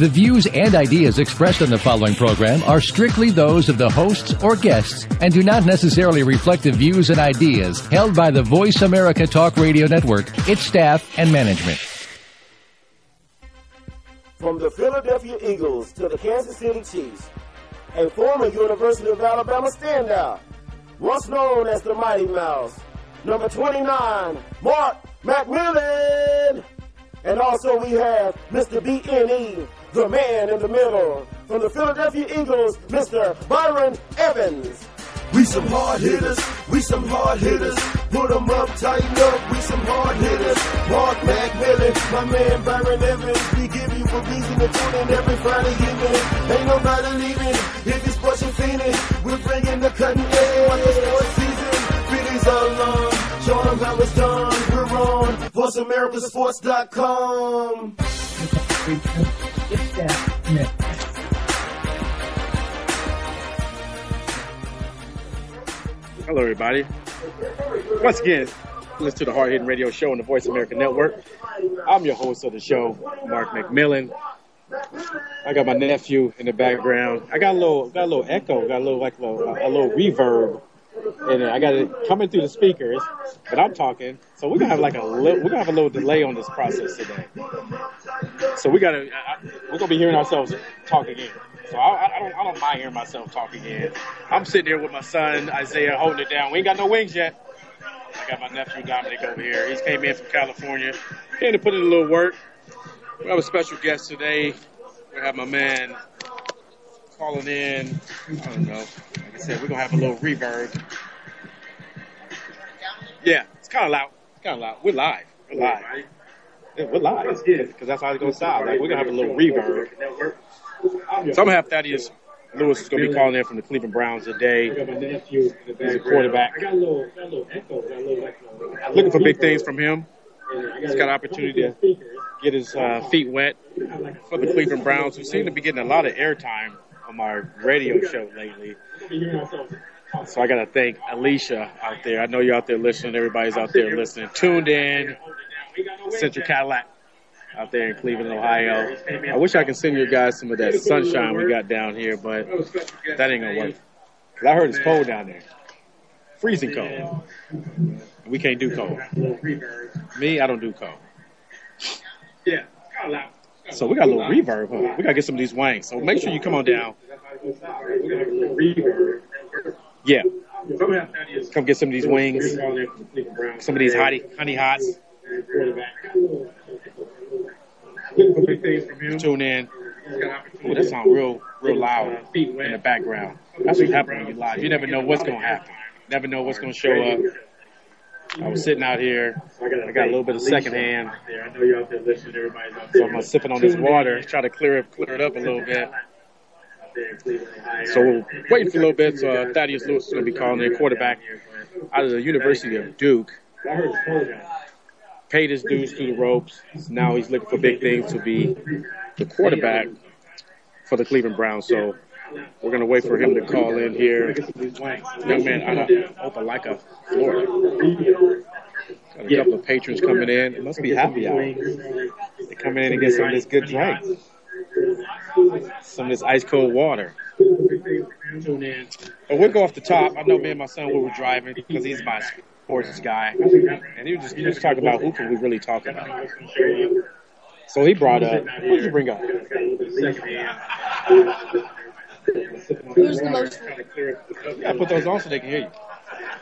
The views and ideas expressed on the following program are strictly those of the hosts or guests and do not necessarily reflect the views and ideas held by the Voice America Talk Radio Network, its staff, and management. From the Philadelphia Eagles to the Kansas City Chiefs, a former University of Alabama standout, once known as the Mighty Mouse, number 29, Mark McMillan. And also we have Mr. BNE, the man in the middle. From the Philadelphia Eagles, Mr. Byron Evans. We some hard hitters, we some hard hitters. Put 'em up, tighten up, we some hard hitters. Mark McMillan, my man Byron Evans. We give you a reason to tune in every Friday evening. Ain't nobody leaving if it's sports and fiending. We're bringing the cutting edge. Watch the sports season, feelings along. Show 'em how it's done. We're on VoiceAmericaSports.com. Hello, everybody. Once again, listen to the Hard Hitting Radio Show on the Voice America Network. I'm your host of the show, Mark McMillan. I got my nephew in the background. I got a little, got a little echo, got a little like a little, a little reverb, and I got it coming through the speakers. But I'm talking, so we're gonna have like a little, we're gonna have a little delay on this process today. So we gotta, I, we're gonna be hearing ourselves talk again. So I, I, I don't, I don't mind hearing myself talk again. I'm sitting here with my son Isaiah holding it down. We ain't got no wings yet. I got my nephew Dominic over here. He's came in from California. Came to put in a little work. We have a special guest today. We have my man calling in. I don't know. Like I said, we're gonna have a little reverb. Yeah, it's kind of loud. It's kind of loud. We're live. We're live. Yeah, we're live. Because that's how it's gonna sound. Like we're gonna have a little reverb. So I'm gonna have Thaddeus Lewis is gonna be calling in from the Cleveland Browns today. He's a quarterback. Looking for big things from him. He's got an opportunity to get his uh, feet wet for the Cleveland Browns, who seem to be getting a lot of airtime on my radio show lately. So I got to thank Alicia out there. I know you're out there listening. Everybody's out there listening. Tuned in. Central Cadillac out there in Cleveland, Ohio. I wish I could send you guys some of that sunshine we got down here, but that ain't gonna work. 'Cause I heard it's cold down there. Freezing cold. We can't do cold. Me, I don't do cold. Yeah. So we got a little reverb, huh? We gotta get some of these wangs. So make sure you come on down. Yeah. Come get some of these wings. Some of these honey, honey hots. Tune in. Ooh, that sounds real, real loud in the background. That's what happens when you live. You never know what's gonna happen. Never know what's gonna show up. I was sitting out here. I got a little bit of secondhand. So I'm sipping on this water, try to clear it, clear it up a little bit. So we're waiting for a little bit. So uh, Thaddeus Lewis is going to be calling in quarterback out of the University of Duke. Paid his dues through the ropes. Now he's looking for big things to be the quarterback for the Cleveland Browns. So we're going to wait for him to call in here. Young man out of Opa-locka, Florida. Got a couple of patrons coming in. It must be happy hour. They're coming in to get some of this good drink. Some of this ice cold water. But we'll go off the top. I know me and my son we were driving because he's my sports guy, and he was just he was talking about who can we really talk about. So he brought up. What did you bring up? Who's the most? Yeah, put those on so they can hear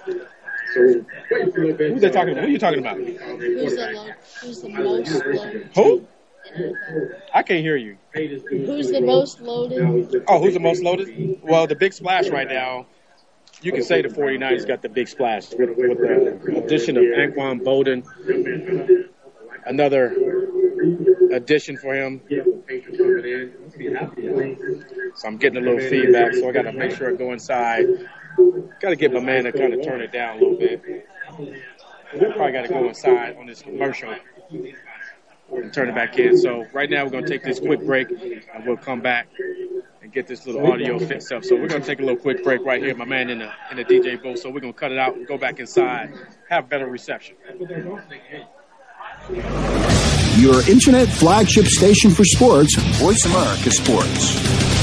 you. Who's they talking about? Who are you talking about? Who's the, who's the most loaded? Who? I can't hear you. Who's the most loaded? Oh, who's the most loaded? Well, the big splash right now. You can say the 49ers got the big splash with, with the addition of Anquan Boldin. Another addition for him. So I'm getting a little feedback, so I got to make sure I go inside. Got to get my man to kind of turn it down a little bit. probably got to go inside on this commercial and turn it back in. So right now we're going to take this quick break and we'll come back and get this little audio fixed up. So we're going to take a little quick break right here, my man in the in the DJ booth. So we're going to cut it out and go back inside, have better reception. Your internet flagship station for sports, Voice America Sports.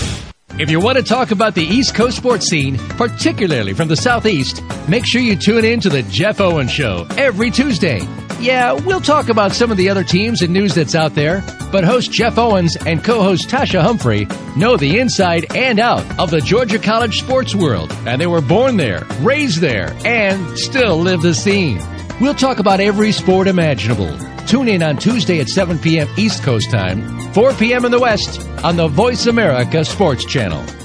If you want to talk about the East Coast sports scene, particularly from the Southeast, make sure you tune in to the Jeff Owen Show every Tuesday. Yeah, we'll talk about some of the other teams and news that's out there, but host Jeff Owens and co-host Tasha Humphrey know the inside and out of the Georgia College sports world, and they were born there, raised there, and still live the scene. We'll talk about every sport imaginable. Tune in on Tuesday at 7 p.m. East Coast time, 4 p.m. in the West on the Voice America Sports Channel.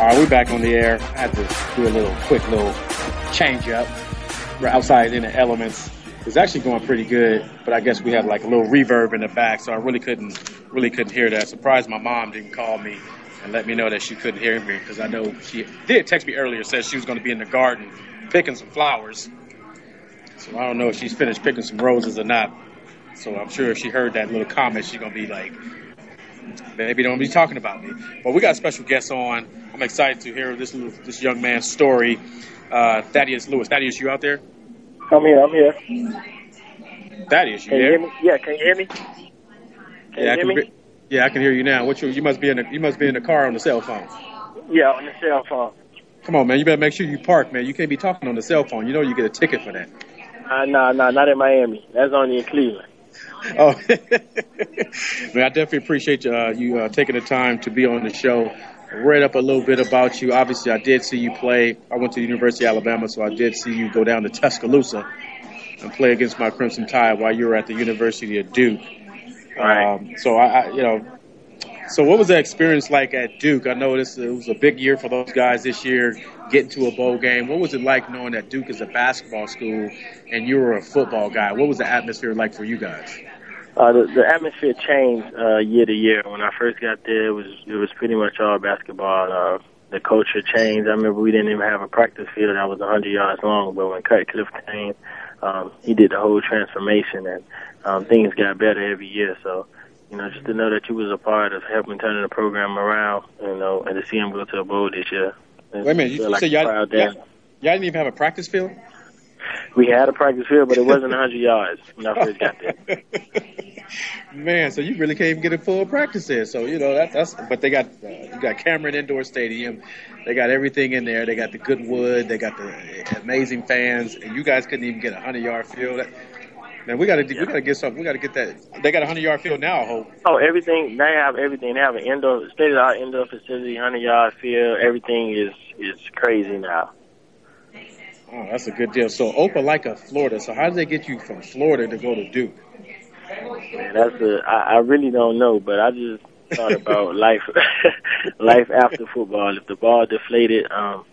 Uh, All right, we're back on the air. I had to do a little quick little change up. We're outside in the elements. It's actually going pretty good, but I guess we had like a little reverb in the back, so I really couldn't really couldn't hear that. Surprised my mom didn't call me and let me know that she couldn't hear me because I know she did text me earlier said she was going to be in the garden picking some flowers. So I don't know if she's finished picking some roses or not. So I'm sure if she heard that little comment, she's going to be like, maybe don't be talking about me. But we got a special guest on. I'm excited to hear this little, this young man's story. Uh, Thaddeus Lewis. Thaddeus, you out there? I'm here. I'm here. Thaddeus, you Can you hear me? Yeah. Can you hear me? Can Yeah, you I hear can. me? be- yeah, I can hear you now. What you? You must be in. The, you must be in the car on the cell phone. Yeah, on the cell phone. Come on, man. You better make sure you park, man. You can't be talking on the cell phone. You know you get a ticket for that. Uh, nah, nah, not in Miami. That's only in Cleveland. Oh, man, I definitely appreciate uh, you uh, taking the time to be on the show. I read up a little bit about you. Obviously, I did see you play. I went to the University of Alabama, so I did see you go down to Tuscaloosa and play against my Crimson Tide while you were at the University of Duke. Right. Um, so I, I, you know, so what was that experience like at Duke? I know this it was a big year for those guys this year, getting to a bowl game. What was it like knowing that Duke is a basketball school and you were a football guy? What was the atmosphere like for you guys? Uh, the, the atmosphere changed uh, year to year. When I first got there, it was it was pretty much all basketball. Uh, the culture changed. I remember we didn't even have a practice field that was 100 yards long, but when Cutcliffe came, um, he did the whole transformation, and um, things got better every year. So, you know, just to know that you was a part of helping turning the program around, you know, and to see him go to a bowl this year. Wait a minute, you, like said y'all, y'all, y'all didn't even have a practice field? We had a practice field, but it wasn't 100 yards when I first got there. Man, so you really can't even get a full practice there. So you know that, that's. But they got uh, you got Cameron Indoor Stadium. They got everything in there. They got the good wood. They got the amazing fans. And you guys couldn't even get a hundred yard field. That, man, we got to we got to get something. We got to get that. They got a hundred yard field now. I hope. Oh, everything. They have everything. They have an indoor, state of the art indoor facility, 100 yard field. Everything is is crazy now. Oh, that's a good deal. So Opa-locka, Florida. So how did they get you from Florida to go to Duke? Man, that's a. I, I really don't know, but I just thought about life, life after football. If the ball deflated, um,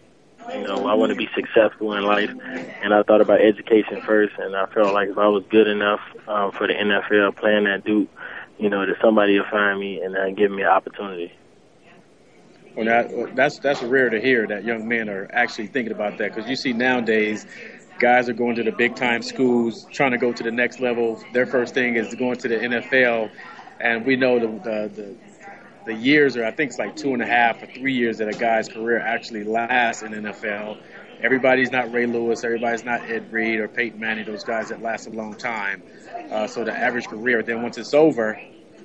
you know, I want to be successful in life, and I thought about education first, and I felt like if I was good enough um, for the NFL, playing at Duke, you know, that somebody will find me and uh, give me an opportunity. Well, that, that's that's rare to hear that young men are actually thinking about that because you see nowadays guys are going to the big time schools, trying to go to the next level. Their first thing is going to the NFL, and we know the the, the, the years or I think it's like two and a half or three years that a guy's career actually lasts in NFL. Everybody's not Ray Lewis. Everybody's not Ed Reed or Peyton Manning. Those guys that last a long time. Uh, so the average career, then once it's over,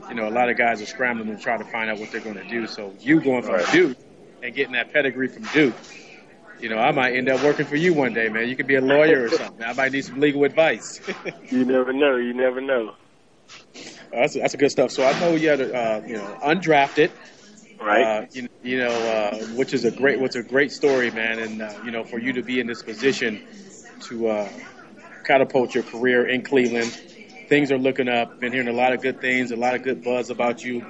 you know, a lot of guys are scrambling to try to find out what they're going to do. So you going from Duke and getting that pedigree from Duke, you know, I might end up working for you one day, man. You could be a lawyer or something. I might need some legal advice. you never know. You never know. That's that's a good stuff. So I know you had, uh, you know, undrafted, right? Uh, you, you know, uh, which is a great, what's a great story, man. And uh, you know, for you to be in this position to uh, catapult your career in Cleveland, things are looking up. Been hearing a lot of good things, a lot of good buzz about you.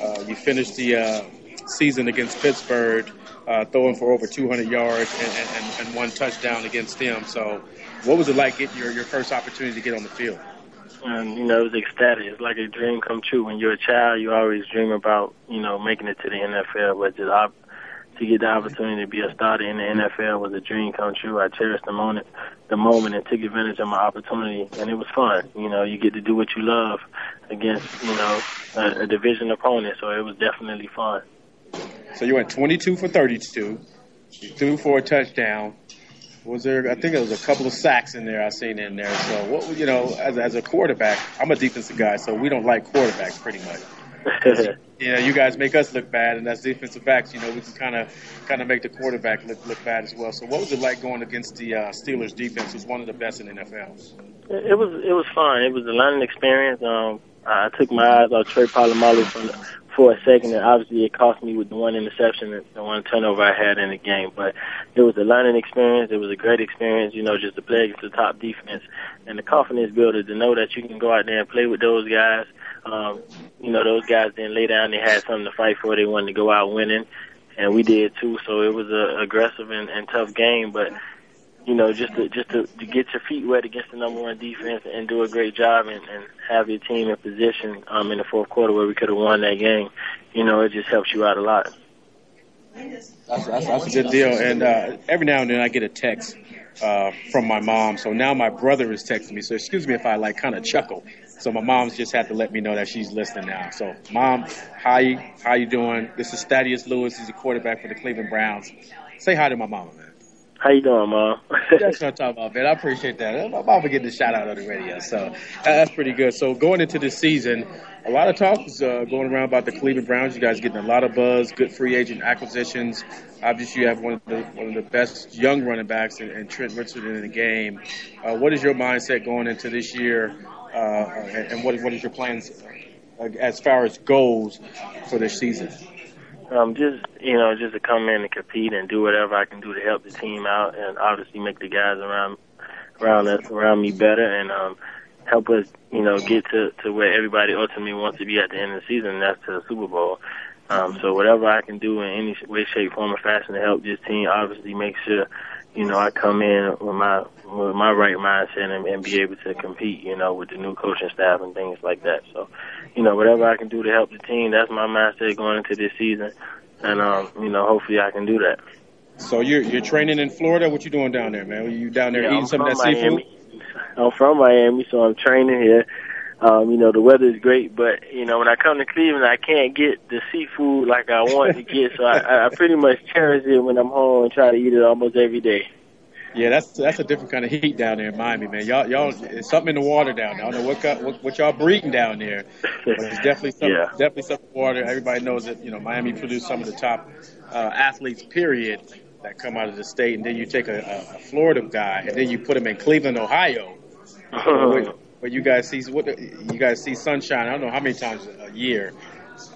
Uh, you finished the uh, season against Pittsburgh, uh, throwing for over 200 yards and, and, and one touchdown against them. So, what was it like getting your, your first opportunity to get on the field? And you know, it was ecstatic. It's like a dream come true. When you're a child, you always dream about you know making it to the NFL, but just op- to get the opportunity to be a starter in the NFL was a dream come true. I cherished the moment, the moment, and took advantage of my opportunity, and it was fun. You know, you get to do what you love against you know a, a division opponent, so it was definitely fun. So you went 22 for 32. You threw for a touchdown. Was there? I think there was a couple of sacks in there. I seen in there. So what? You know, as, as a quarterback, I'm a defensive guy, so we don't like quarterbacks pretty much. you know, you guys make us look bad, and as defensive backs, you know, we can kind of kind of make the quarterback look look bad as well. So, what was it like going against the uh, Steelers defense, who's one of the best in the NFL? It was it was fun. It was a learning experience. Um, I took my eyes off Troy Polamalu for for a second, and obviously it cost me with the one interception and the one turnover I had in the game. But it was a learning experience. It was a great experience, you know, just to play against the top defense and the confidence builder to know that you can go out there and play with those guys. Um, you know, those guys didn't lay down. They had something to fight for. They wanted to go out winning, and we did too. So it was a aggressive and, and tough game, but you know, just to just to, to get your feet wet against the number one defense and do a great job and, and have your team in position um, in the fourth quarter where we could have won that game. You know, it just helps you out a lot. That's, that's, that's a good deal. And uh, every now and then I get a text uh, from my mom. So now my brother is texting me. So excuse me if I like kind of chuckle. So my mom's just had to let me know that she's listening now. So mom, how you how you doing? This is Thaddeus Lewis. He's a quarterback for the Cleveland Browns. Say hi to my mama, man. How you doing, Mom? that's what I'm talking about, man. I appreciate that. My mom getting the shout out on the radio, so that's pretty good. So going into this season, a lot of talk is uh, going around about the Cleveland Browns. You guys getting a lot of buzz, good free agent acquisitions. Obviously, you have one of the one of the best young running backs and, in Trent Richardson in the game. Uh, what is your mindset going into this year, uh, and, and what what is your plans uh, as far as goals for this season? Um, just you know, just to come in and compete and do whatever I can do to help the team out, and obviously make the guys around around us around me better, and um, help us, you know, get to to where everybody ultimately wants to be at the end of the season. And that's to the Super Bowl. Um, so whatever I can do in any way, shape, form, or fashion to help this team, obviously make sure, you know, I come in with my with my right mindset and, and be able to compete, you know, with the new coaching staff and things like that. So you know, whatever I can do to help the team, that's my mindset going into this season. And, um, you know, hopefully I can do that. So you're, you're training in Florida? What you doing down there, man? Are you down there yeah, eating I'm some of that Miami. seafood? I'm from Miami, so I'm training here. Um, you know, the weather is great, but, you know, when I come to Cleveland, I can't get the seafood like I want to get, so I, I pretty much cherish it when I'm home and try to eat it almost every day. Yeah, that's that's a different kind of heat down there in Miami, man. Y'all, y'all, it's something in the water down there. I don't know what what, what y'all breeding down there, but it's definitely some, Yeah. definitely some water. Everybody knows that you know Miami produced some of the top uh, athletes, period, that come out of the state. And then you take a, a, a Florida guy, and then you put him in Cleveland, Ohio, where, where you guys see what you guys see sunshine. I don't know how many times a year.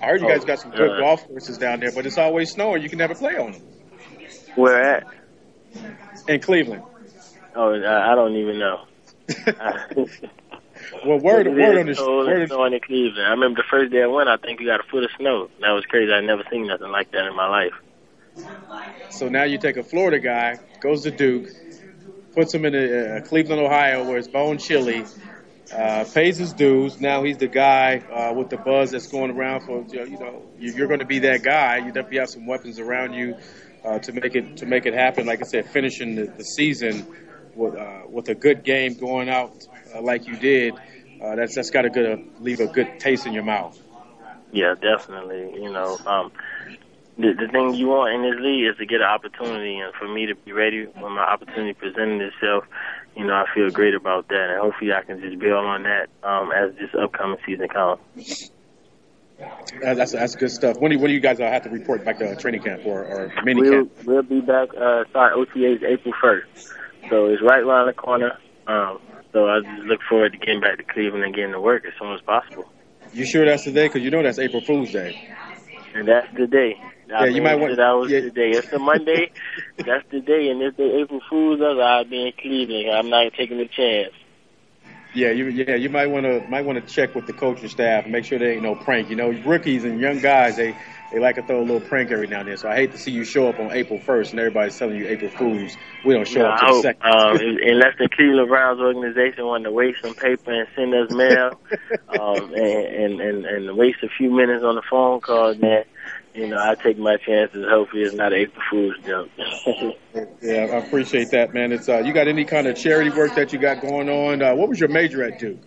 I heard you guys Oh, got some good uh, golf courses down there, but it's always snowing. You can never play on them Where at? In Cleveland. Oh, I, I don't even know. Well, word word on the cold word snowing in Cleveland. I remember the first day I went, I think we got a foot of snow. That was crazy. I'd never seen nothing like that in my life. So now you take a Florida guy, goes to Duke, puts him in a, uh, Cleveland, Ohio, where it's bone chilly, uh, pays his dues. Now he's the guy uh, with the buzz that's going around for you know you- you're going to be that guy. You definitely have some weapons around you uh, to make it to make it happen. Like I said, finishing the, the season with, uh, with a good game going out uh, like you did, uh, that's that's got to good, leave a good taste in your mouth. Yeah, definitely. You know, um, the, the thing you want in this league is to get an opportunity, and for me to be ready when my opportunity presenting itself, you know, I feel great about that, and hopefully I can just build on that um, as this upcoming season comes. That's that's good stuff. When do, when do you guys uh, have to report back to training camp or, or mini we'll, camp? We'll be back. Uh, start OTAs April first, so it's right around the corner. Um, so I just look forward to getting back to Cleveland and getting to work as soon as possible. You sure that's the day? Because you know that's April Fool's Day. And that's the day. Yeah, you might want. To. That was yeah. the day. It's a Monday. that's the day. And if they April Fool's, I'll be in Cleveland. I'm not taking a chance. Yeah, you yeah you might want to might want to check with the coaching staff, make sure there ain't no prank. You know, rookies and young guys they they like to throw a little prank every now and then. So I hate to see you show up on April first and everybody's telling you April Fools. We don't show Yeah, up till the second. um, unless the Cleveland Browns organization want to waste some paper and send us mail, um, and, and, and, and waste a few minutes on the phone call, then, you know, I take my chances. Hopefully it's not an April Fool's joke. yeah, I appreciate that, man. It's uh, you got any kind of charity work that you got going on? Uh, what was your major at Duke?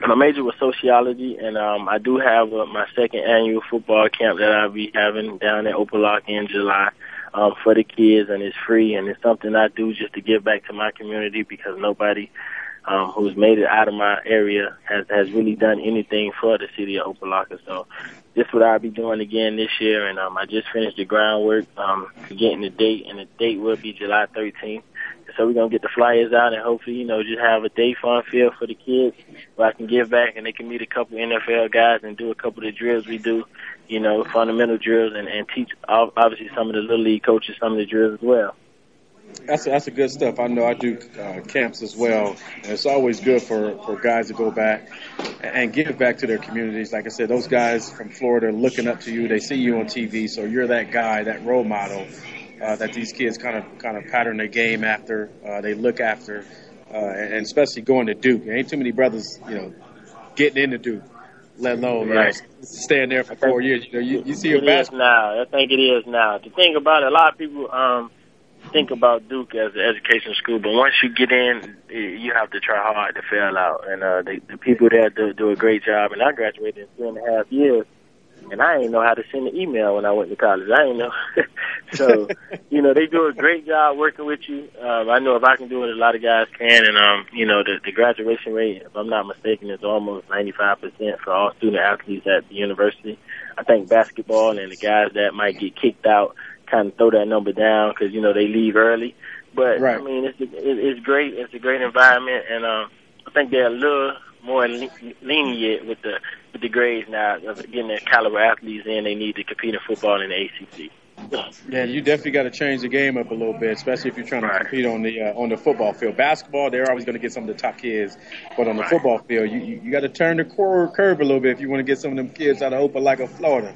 My major was sociology, and um, I do have uh, my second annual football camp that I'll be having down at Opa-locka in July um, for the kids, and it's free, and it's something I do just to give back to my community because nobody um, who's made it out of my area has has really done anything for the city of Opa-locka. So this is what I'll be doing again this year, and um, I just finished the groundwork um, getting the date, and the date will be July 13th. So we're gonna get the flyers out and hopefully, you know, just have a day fun feel for the kids where I can give back and they can meet a couple NFL guys and do a couple of the drills we do, you know, fundamental drills and, and teach obviously some of the little league coaches some of the drills as well. That's that's a good stuff. I know I do uh, camps as well, and it's always good for for guys to go back and give back to their communities. Like I said, those guys from Florida are looking up to you. They see you on TV, so you're that guy, that role model uh, that these kids kind of kind of pattern their game after. Uh, they look after, uh, and especially going to Duke. There ain't too many brothers, you know, getting into Duke, let alone you know, staying there for four years. You know, you, you see a is basketball. now. I think it is now. The thing about it, a lot of people um think about Duke as an education school, but once you get in, you have to try hard to fail out. And uh, the, the people there do, do a great job. And I graduated in three and a half years, and I didn't know how to send an email when I went to college. I didn't know. so, you know, they do a great job working with you. Um, I know if I can do it, a lot of guys can. And um, you know, the, the graduation rate, if I'm not mistaken, is almost 95% for all student athletes at the university. I think basketball and the guys that might get kicked out kind of throw that number down because you know they leave early. But Right. I mean, it's it, it's great. It's a great environment, and um, I think they're a little more le- lenient with the with the grades now of getting the caliber athletes in. They need to compete in football in the ACC. Yeah, you definitely got to change the game up a little bit, especially if you're trying to Right. compete on the uh, on the football field. Basketball, they're always going to get some of the top kids, but on the Right. football field, you you, you got to turn the cor- curve a little bit if you want to get some of them kids out of Opa-locka, Florida.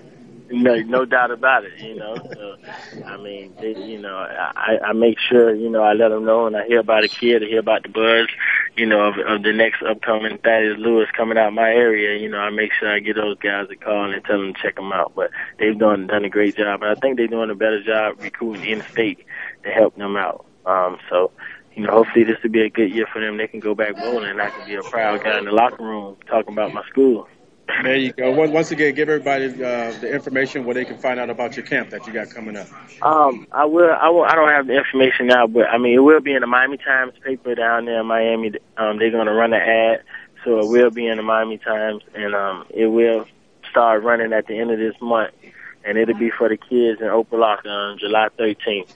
No, no doubt about it. You know, so, I mean, they, you know, I, I make sure, you know, I let them know, and I hear about a kid, I hear about the buzz, you know, of, of the next upcoming Thaddeus Lewis coming out my area. You know, I make sure I get those guys a call and tell them to check them out. But they've done done a great job, and I think they're doing a better job recruiting in state to help them out. Um, so. You know, hopefully this will be a good year for them. They can go back bowling, and I can be a proud guy in the locker room talking about my school. There you go. Once again, give everybody uh, the information where they can find out about your camp that you got coming up. Um, I will. I will. I don't have the information now, but I mean, it will be in the Miami Times paper down there in Miami. Um, they're gonna run an ad, so it will be in the Miami Times, and um, it will start running at the end of this month, and it'll be for the kids in Opa-locka on July 13th.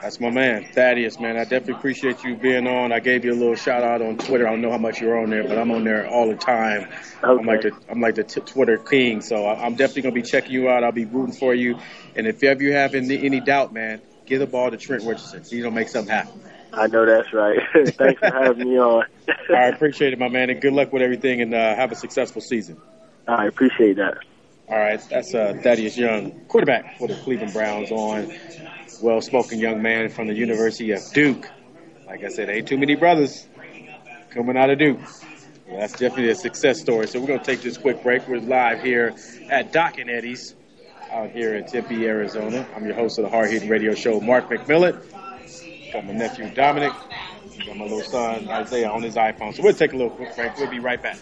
That's my man, Thaddeus, man. I definitely appreciate you being on. I gave you a little shout out on Twitter. I don't know how much you're on there, but I'm on there all the time. I'm like the I'm like the t- Twitter king, so I- I'm definitely gonna be checking you out. I'll be rooting for you. And if ever you have any, any doubt, man, give the ball to Trent Richardson. He's gonna make something happen. I know that's right. Thanks for having me on. I appreciate it, my man, and good luck with everything. And uh, have a successful season. I appreciate that. All right, that's uh, Thaddeus Young, quarterback for the Cleveland Browns, on well-spoken young man from the University of Duke. Like I said, ain't too many brothers coming out of Duke. Well, that's definitely a success story. So we're gonna take this quick break. We're live here at Doc and Eddie's out here in Tempe, Arizona. I'm your host of the Hard Hitting Radio Show, Mark McMillan. Got my nephew Dominic. Got my little son Isaiah on his iPhone. So we'll take a little quick break. We'll be right back.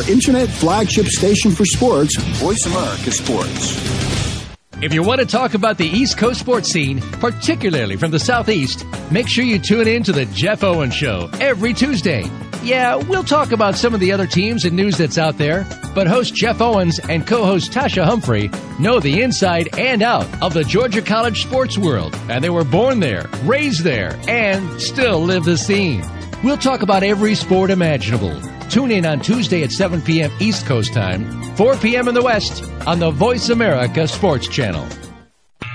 Your internet flagship station for sports, Voice America Sports. If you want to talk about the East Coast sports scene, particularly from the Southeast, make sure you tune in to the Jeff Owen Show every Tuesday. Yeah, we'll talk about some of the other teams and news that's out there, but host Jeff Owens and co-host Tasha Humphrey know the inside and out of the Georgia College sports world, and they were born there, raised there, and still live the scene. We'll talk about every sport imaginable. Tune in on Tuesday at 7 p.m. East Coast time, 4 p.m. in the West on the Voice America Sports Channel.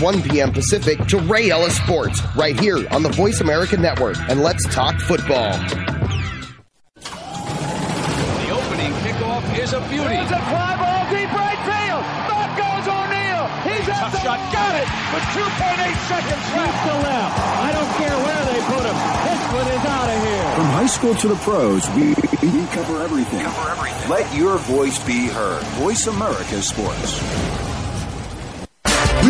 1 p.m. Pacific to Ray Ellis Sports right here on the Voice America Network. And let's talk football. The opening kickoff is a beauty. It's a fly ball deep right field. Back goes O'Neal. He's at Tough the shot. got it with 2.8 seconds left. to left. I don't care where they put him. This one is out of here. From high school to the pros, we, we cover everything. Cover everything. Let your voice be heard. Voice America Sports.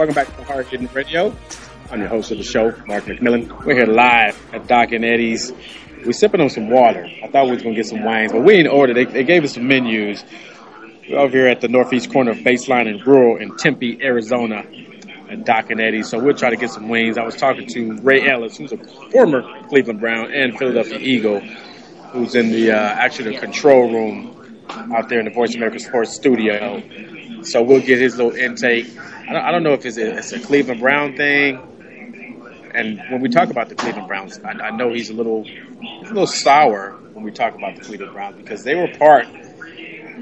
Welcome back to Hard Hitting Radio. I'm your host of the show, Mark McMillan. We're here live at Doc and Eddie's. We're sipping on some water. I thought we was gonna get some wines, but we didn't order. They, they gave us some menus. We're over here at the northeast corner of Baseline and Rural in Tempe, Arizona, at Doc and Eddie's. So we'll try to get some wings. I was talking to Ray Ellis, who's a former Cleveland Brown and Philadelphia Eagle, who's in the uh, actually the control room out there in the Voice America Sports studio. So we'll get his little intake. I don't, I don't know if it's a, it's a Cleveland Brown thing. And when we talk about the Cleveland Browns, I, I know he's a little a little sour when we talk about the Cleveland Browns because they were part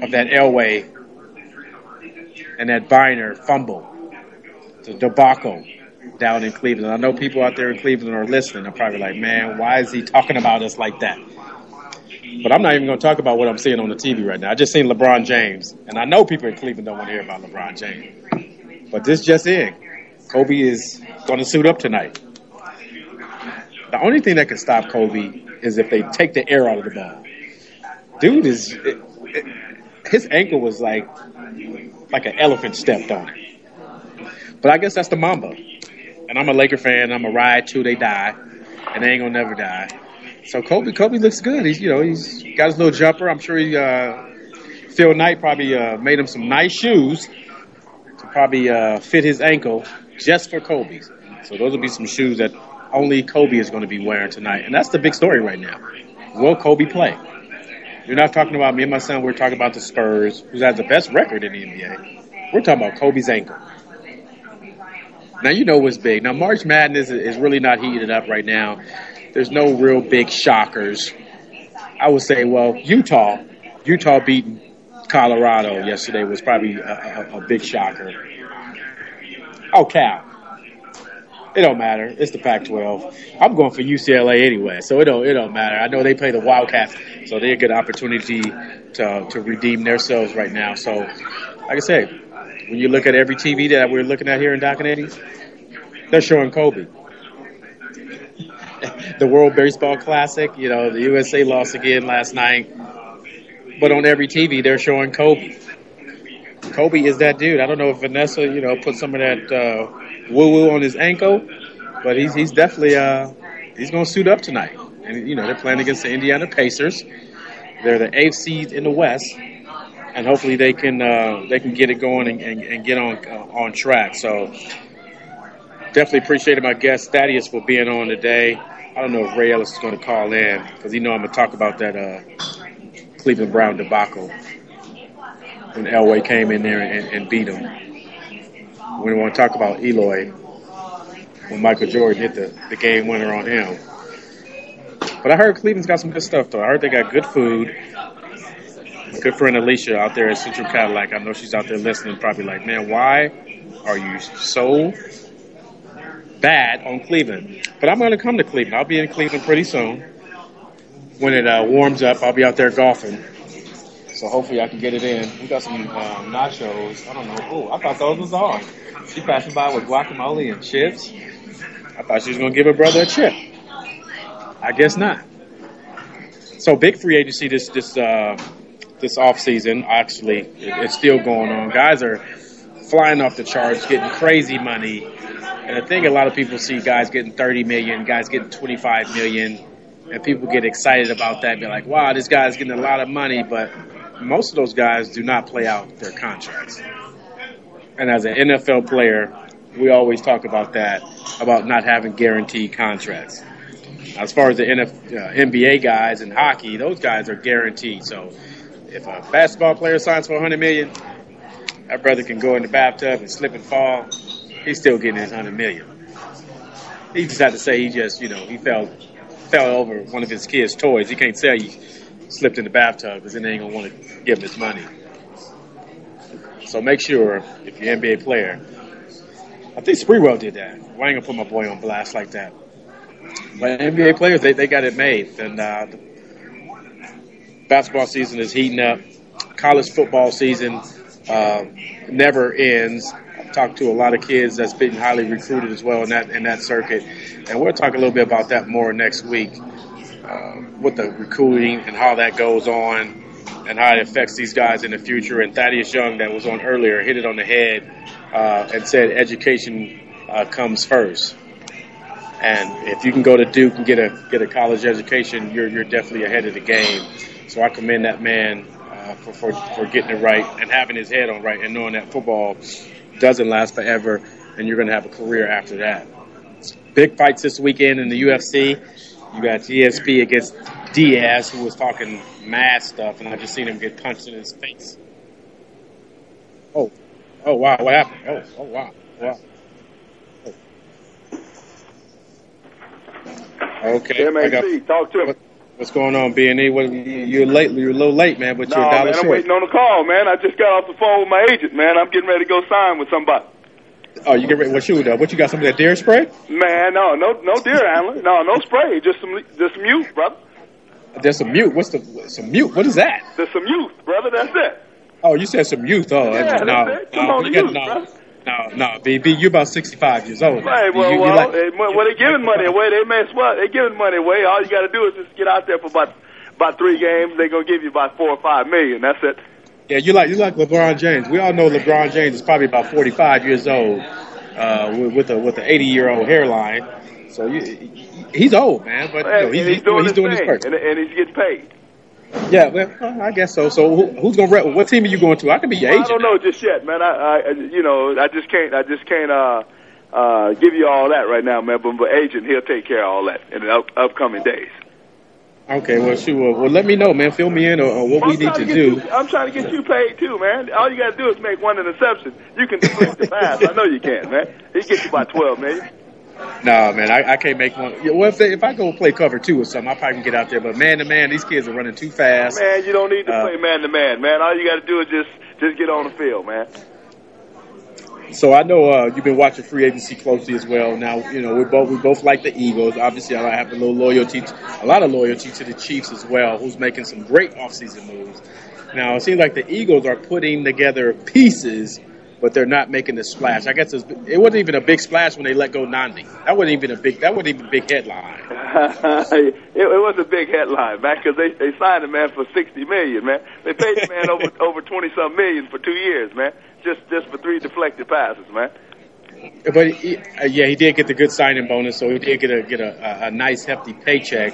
of that Elway and that Byner fumble, the debacle down in Cleveland. I know people out there in Cleveland are listening. They're probably like, man, why is he talking about us like that? But I'm not even going to talk about what I'm seeing on the TV right now. I just seen LeBron James, and I know people in Cleveland don't want to hear about LeBron James. But this just in, Kobe is going to suit up tonight. The only thing that can stop Kobe is if they take the air out of the ball. Dude is it, it, his ankle was like like an elephant stepped on. But I guess that's the Mamba. And I'm a Laker fan. I'm a ride till they die, and they ain't gonna never die. So Kobe, Kobe looks good. He's you know he's got his little jumper. I'm sure he uh, Phil Knight probably uh, made him some nice shoes to probably uh, fit his ankle just for Kobe. So those will be some shoes that only Kobe is going to be wearing tonight, and that's the big story right now. Will Kobe play? You're not talking about me and my son. We're talking about the Spurs, who has the best record in the NBA. We're talking about Kobe's ankle. Now you know what's big. Now March Madness is really not heated up right now. There's no real big shockers. I would say, well, Utah, Utah beating Colorado yesterday was probably a, a, a big shocker. Oh, Cal. It don't matter. It's the Pac-12. I'm going for UCLA anyway, so it don't it don't matter. I know they play the Wildcats, so they get an opportunity to to redeem themselves right now. So, like I said, when you look at every TV that we're looking at here in Doc and they're showing Kobe. the World Baseball Classic. You know, the USA lost again last night, but on every TV they're showing Kobe. Kobe is that dude. I don't know if Vanessa, you know, put some of that uh, woo woo on his ankle, but he's he's definitely uh, he's going to suit up tonight. And you know, they're playing against the Indiana Pacers. They're the eighth seed in the West, and hopefully they can uh, they can get it going and, and, and get on uh, on track. So definitely appreciated my guest Thaddeus for being on today. I don't know if Ray Ellis is going to call in because you know I'm going to talk about that uh, Cleveland Brown debacle when Elway came in there and, and beat him. We want to talk about Ehlo when Michael Jordan hit the, the game winner on him. But I heard Cleveland's got some good stuff though. I heard they got good food. My good friend Alicia out there at Central Cadillac, I know she's out there listening, probably like, man, why are you so bad on Cleveland? But I'm going to come to Cleveland. I'll be in Cleveland pretty soon. When it uh, warms up, I'll be out there golfing. So hopefully I can get it in. We got some um, nachos. I don't know. Oh, I thought those was on. She passing by with guacamole and chips. I thought she was going to give her brother a chip. I guess not. So big free agency this this uh, this off season actually it's still going on. Guys are flying off the charts, getting crazy money, and I think a lot of people see guys getting 30 million, guys getting 25 million, and people get excited about that. Be like, wow, this guy's getting a lot of money, but most of those guys do not play out their contracts. And as an NFL player, we always talk about that, about not having guaranteed contracts. As far as the uh, NBA guys and hockey, those guys are guaranteed. So if a basketball player signs for 100 million, that brother can go in the bathtub and slip and fall. He's still getting his 100 million. He just had to say he just, you know, he fell fell over one of his kids' toys. He can't say he slipped in the bathtub because then they ain't gonna want to give him his money. So make sure if you're an NBA player, I think Sprewell did that. Why ain't gonna put my boy on blast like that? But NBA players, they, they got it made. And uh, basketball season is heating up. College football season uh, never ends. Talked to a lot of kids that's been highly recruited as well in that in that circuit, and we'll talk a little bit about that more next week. Uh, with the recruiting and how that goes on, and how it affects these guys in the future. And Thaddeus Young, that was on earlier, hit it on the head uh, and said education uh, comes first. And if you can go to Duke and get a get a college education, you're you're definitely ahead of the game. So I commend that man uh, for, for for getting it right and having his head on right and knowing that football doesn't last forever, and you're going to have a career after that. Big fights this weekend in the UFC. You got GSP against Diaz, who was talking mad stuff, and I just seen him get punched in his face. Oh, oh wow, what happened? Oh, oh wow, wow. Okay. MAC, talk to him. What, what's going on, B and E? What, you're late. You're a little late, man, but no, you're a dollar man, I'm short. waiting on the call, man. I just got off the phone with my agent, man. I'm getting ready to go sign with somebody. Oh, you get ready? What you Uh, what you got? Some of that deer spray? Man, no, no, no deer antler, no, no spray, just some, just some youth, brother. There's some mute. What's the some mute? What is that? There's some youth, brother. That's it. Oh, you said some youth. Oh, Yeah, no, it. Come no, on, you the got- youth, no. No, no, baby, you're about 65 years old. Right, well, You- you well, like- eh, well, they're giving money away. They may as well. They're giving money away. All you got to do is just get out there for about about three games. They're gonna give you about four or five million. That's it. Yeah, you like you like LeBron James. We all know LeBron James is probably about 45 years old, uh, with, with a with an 80 year old hairline. So you, he's old, man, but you know, he's, he's, he's, doing he's his doing his thing, part. and, and he's getting paid. Yeah, well, I guess so. So who, who's gonna rep? What team are you going to? I could be your Well, I agent. don't know just yet, man. I, I, you know, I just can't, I just can't, uh, uh, give you all that right now, man. But my agent, he'll take care of all that in the up, upcoming days. Okay, well, shoot. Well, let me know, man. Fill me in on, on what I'm we need trying to do. You, I'm trying to get you paid too, man. All you got to do is make one interception. You can complete the pass. I know you can, man. He gets you by twelve, 12 million. Nah, man, I, I can't make one. Yeah, well, if, they, if I go play cover two or something, I probably can get out there. But man to man, these kids are running too fast. Man, you don't need to Uh, play man to man, man. All you got to do is just, just get on the field, man. So I know uh, you've been watching free agency closely as well. Now, you know we both we both like the Eagles. Obviously, I have a little loyalty, a lot of loyalty to the Chiefs as well, who's making some great offseason moves. Now, it seems like the Eagles are putting together pieces but they're not making the splash. I guess it wasn't even a big splash when they let go Nnamdi. That wasn't even a big. That wasn't even a big headline. it, it was a big headline, man, because they they signed the man for sixty million, man. They paid the man over over twenty some million for two years, man, just just for three deflected passes, man. But he, uh, yeah, he did get the good signing bonus, so he did get a get a, a, a nice hefty paycheck.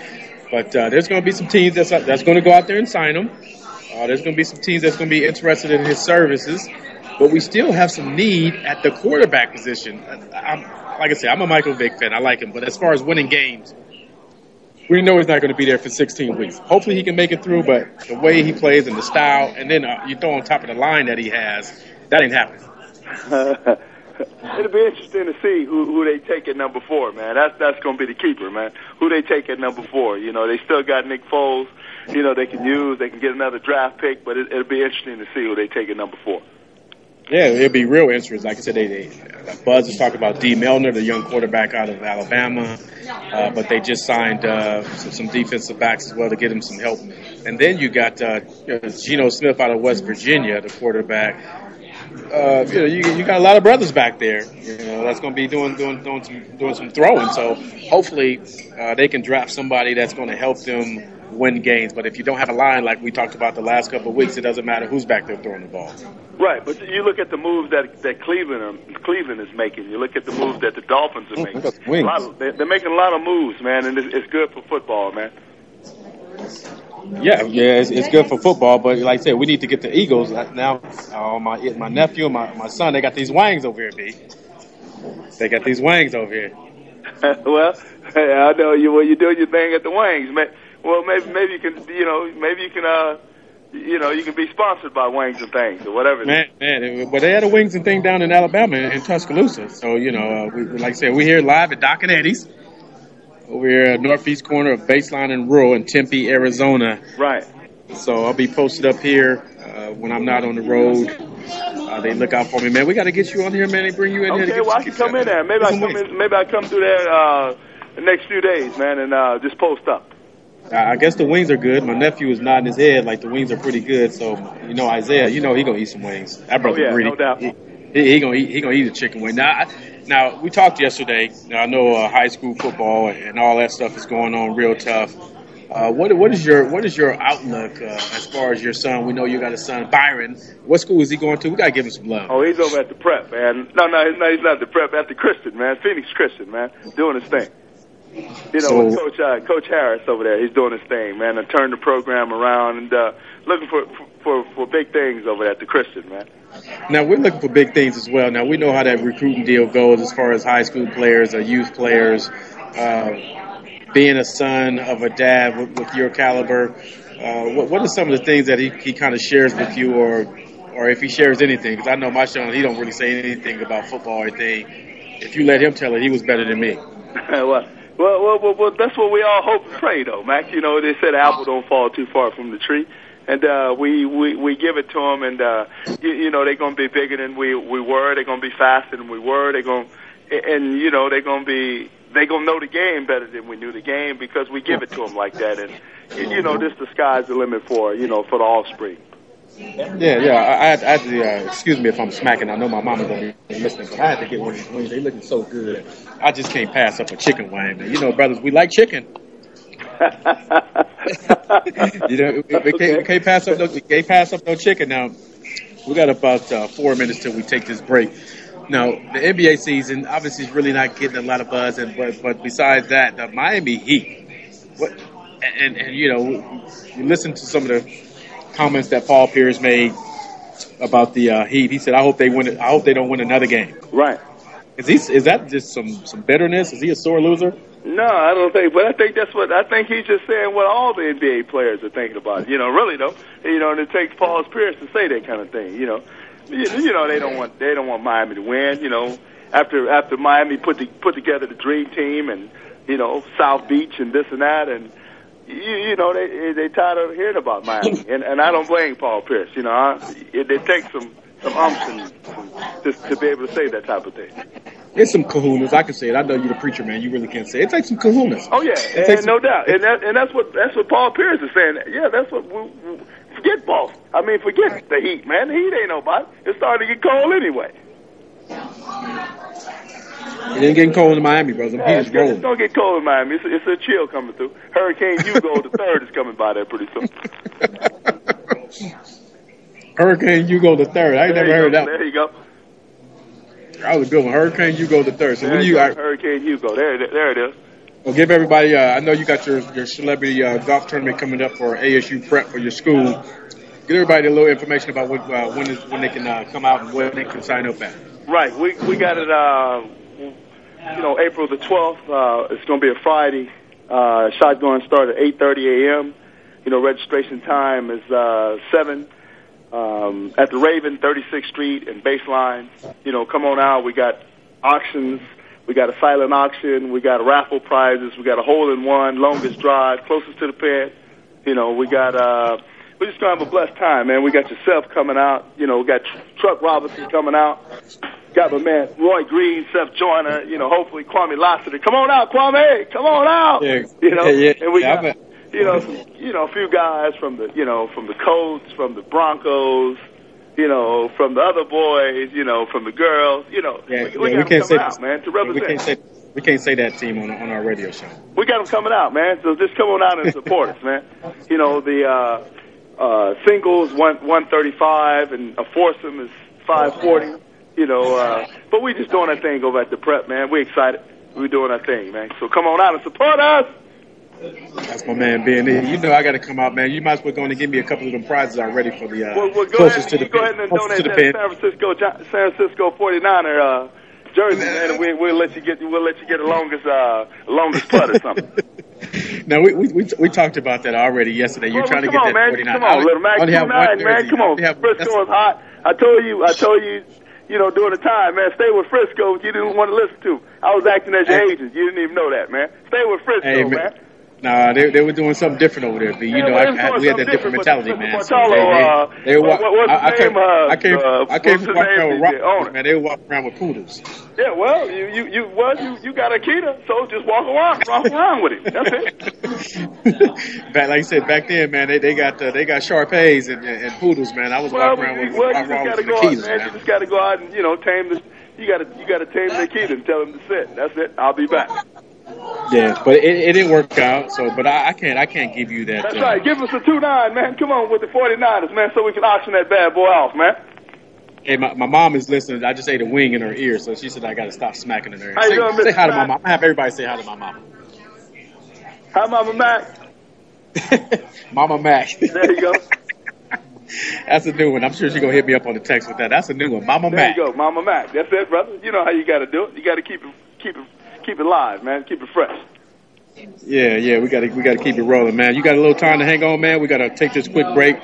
But uh, there's going to be some teams that's that's going to go out there and sign him. Uh, there's going to be some teams that's going to be interested in his services but we still have some need at the quarterback position. I'm, like I said, I'm a Michael Vick fan. I like him, but as far as winning games, we know he's not going to be there for 16 weeks. Hopefully, he can make it through, but the way he plays and the style, and then uh, you throw on top of the line that he has, that ain't happening. It'll be interesting to see who who they take at number four, man. That's that's going to be the keeper, man. Who they take at number four. You know, they still got Nick Foles. You know, they can use. They can get another draft pick, but it, it'll be interesting to see who they take at number four. Yeah, it'd be real interesting. Like I said, they, they Buzz is talking about Dee Milliner, the young quarterback out of Alabama, uh, but they just signed uh, some, some defensive backs as well to get him some help. And then you got uh, you know, Geno Smith out of West Virginia, the quarterback. Uh, you know, you, you got a lot of brothers back there. You know, that's going to be doing doing doing some doing some throwing. So hopefully, uh, they can draft somebody that's going to help them win games. But if you don't have a line like we talked about the last couple of weeks, it doesn't matter who's back there throwing the ball. Right, but you look at the moves that that Cleveland um, Cleveland is making. You look at the moves that the Dolphins are making. Wings. A lot of, they're, they're making a lot of moves, man, and it's, it's good for football, man. Yeah, yeah, it's, it's good for football, but like I said, we need to get the Eagles now. Uh, my my nephew and my, my son, they got these wangs over here, B. They got these wangs over here. well, I know you. Well, you're doing your thing at the wangs, man. Well, maybe maybe you can, you know, maybe you can, uh, you know, you can be sponsored by Wings and Things or whatever. Man, man, but they had a Wings and Thing down in Alabama in Tuscaloosa. So you know, uh, we, like I said, we're here live at Doc and Eddie's over here at northeast corner of Baseline and Rural in Tempe, Arizona. Right. So I'll be posted up here uh, when I'm not on the road. Uh, they look out for me, man. We got to get you on here, man. They bring you in okay, here. Okay, well I can come in there. Maybe I come in. Maybe I come through there uh, the next few days, man, and uh, just post up. I guess the wings are good. My nephew is nodding his head like the wings are pretty good. So you know Isaiah, you know he gonna eat some wings. That brother oh, yeah, greedy. No doubt. He, he, gonna eat. He gonna eat a chicken wing. Now, I, now we talked yesterday. Now, I know uh, high school football and all that stuff is going on real tough. Uh, what what is your what is your outlook uh, as far as your son? We know you got a son, Byron. What school is he going to? We gotta give him some love. Oh, he's over at the prep, man. No, no, no, he's not at the prep. At the Christian, man, Phoenix Christian, man, doing his thing. You know, So- with Coach uh, Coach Harris over there, he's doing his thing, man, and turned the program around and uh, looking for, for for big things over there at the Christian, man. Now we're looking for big things as well. Now we know how that recruiting deal goes as far as high school players or youth players. Uh, being a son of a dad with, with your caliber, uh, what, what are some of the things that he, he kind of shares with you, or or if he shares anything? Because I know my son, he don't really say anything about football or anything. If you let him tell it, he was better than me. well, well, well, well, well, that's what we all hope and pray, though, Mac. You know, they said apple don't fall too far from the tree, and uh, we we we give it to them, and uh, you, you know they're gonna be bigger than we we were. They're gonna be faster than we were. They're gonna, and you know they're gonna be they're gonna know the game better than we knew the game because we give it to them like that, and you know this the sky's the limit for you know for the offspring. Yeah, yeah. I, I had, to, uh, excuse me if I'm smacking. I know my mama's gonna be listening, but I had to get one of these wings. They looking so good. I just can't pass up a chicken wing. You know, brothers, we like chicken. you know, we, we, can't, we can't pass up no, we can't pass up no chicken. Now, we got about uh, four minutes till we take this break. Now, the NBA season obviously is really not getting a lot of buzz, and but but besides that, the Miami Heat. What and and you know, you listen to some of the comments that Paul Pierce made about the uh, Heat. He said, "I hope they win. It. I hope they don't win another game." Right. Is he? Is that just some some bitterness? Is he a sore loser? No, I don't think. But I think that's what I think he's just saying. What all the NBA players are thinking about. You know, really though. You know, and it takes Paul Pierce to say that kind of thing. You know, you, you know they don't want they don't want Miami to win. You know, after after Miami put the, put together the dream team and you know South Beach and this and that and you, you know they they tired of hearing about Miami and and I don't blame Paul Pierce. You know, I, it, it takes some some umps and some, just to be able to say that type of thing. It's some kahunas. I can say it. I know you're the preacher, man. You really can't say it. It takes some kahunas. Oh yeah, It and takes no some- doubt, and that and that's what that's what Paul Pierce is saying. Yeah, that's what we, we, forget Boston. I mean, forget the heat, man. The heat ain't nobody. It's starting to get cold anyway. It ain't getting cold in Miami, bro. The Yeah, heat it's, gonna- rolling. it's gonna get cold in Miami. It's, it's a chill coming through. Hurricane Hugo the third is coming by there pretty soon. Hurricane Hugo the third. I ain't There never heard go. that. There you go. That was a good one. Hurricane Hugo the third. So There when you you. I, Hurricane Hugo. There, it- there it is. well, give everybody. Uh, I know you got your your celebrity uh, golf tournament coming up for ASU prep for your school. Give everybody a little information about what, uh, when is, when they can uh, come out and when they can sign up at. Right. We we got it. You know, April the twelfth. Uh, it's going to be a Friday. Uh, shotgun start at eight thirty a.m. You know, registration time is uh, seven. Um, at the Raven, 36th Street and Baseline. You know, come on out. We got auctions. We got a silent auction. We got raffle prizes. We got a hole in one, longest drive, closest to the pin. You know, we got uh, we're just gonna have a blessed time, man. We got yourself coming out. You know, we got Tr- Truck Robinson coming out. Got my man Roy Green, Seth Joyner. You know, hopefully Kwame Lassiter. Come on out, Kwame. Come on out. Yeah, You know, yeah, yeah. and we got you know, some, you know, a few guys from the, you know, from the Colts, from the Broncos, you know, from the other boys, you know, from the girls, you know, Yeah, we, we yeah, got we can't them say coming out, man, to we represent. can't say we can't say that team on on our radio show. We got them coming out, man. So just come on out and support us, man. You know, the uh, uh, singles one one thirty five and a foursome is five forty. You know, uh, but we just doing our thing over at the prep, man. We excited. We doing our thing, man. So come on out and support us. That's my man Ben. You know I got to come out, man. You might as well go and give me a couple of them prizes already for the uh, Well, well go closest ahead, to the go pin- ahead and donate to the that pin. San Francisco San Francisco 49er uh, jersey, man, and we, we'll let you get we'll let you get the longest uh, longest putt or something. Now we, we we we talked about that already yesterday. You're Well, trying to come get on, that man. 49. Come on, little Mac only have one 29, man. Come on, have- Frisco is hot. I told you, I told you, you know, during the time, man, stay with Frisco. You didn't want to listen to. I was acting as your agent. You didn't even know that, man. Stay with Frisco, Hey, man. man. Nah, they they were doing something different over there. B. You Yeah, know, I, I, we had that different mentality, man. So they, uh, they, they were, what- I, I came, uh, I came, uh, I came from around with the rock, owner? man. They were walking around with poodles. Yeah, well, you you you well you you got Akita, so just walk around, walk around with it. That's it. Back, like I said, back then, man, they they got uh, they got Shar-Peis and, and, and poodles, man. I was Well, walking around you, with well, you walking just around got to with go out, Nikitas, man. You just got to go out and you know tame the. You got to you got to tame the Akita and tell him to sit. That's it. I'll be back. Yeah, but it, it didn't work out. So, but I, I can't I can't give you that. That's uh, right. Give us a two nine, man. Come on with the 49ers, man, so we can auction that bad boy off, man. Hey, my, my mom is listening. I just ate a wing in her ear, so she said I got to stop smacking in her ear. How Say, doing, say hi to my mom. I have everybody say hi to my mom. Hi, Mama Mac. Mama Mac. There you go. That's a new one. I'm sure she's gonna hit me up on the text with that. That's a new one. Mama There Mac. There you go, Mama Mac. That's it, brother. You know how you got to do it. You got to keep it keep it keep it live, man. Keep it fresh. Yeah, yeah, we gotta we gotta keep it rolling, man. You got a little time to hang on, man. We gotta take this quick break,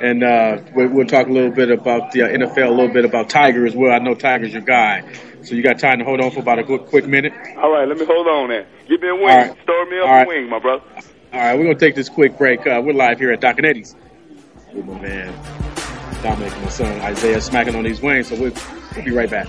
and uh, we'll, we'll talk a little bit about the uh, NFL, a little bit about Tiger as well. I know Tiger's your guy, so you got time to hold on for about a quick, quick minute. All right, let me hold on there. Give me a wing. Right. Store me up right. a wing, my brother. All right, we're gonna take this quick break. Uh, we're live here at Doc and Eddie's with my man Dominic and my son Isaiah smacking on these wings. So we'll, we'll be right back.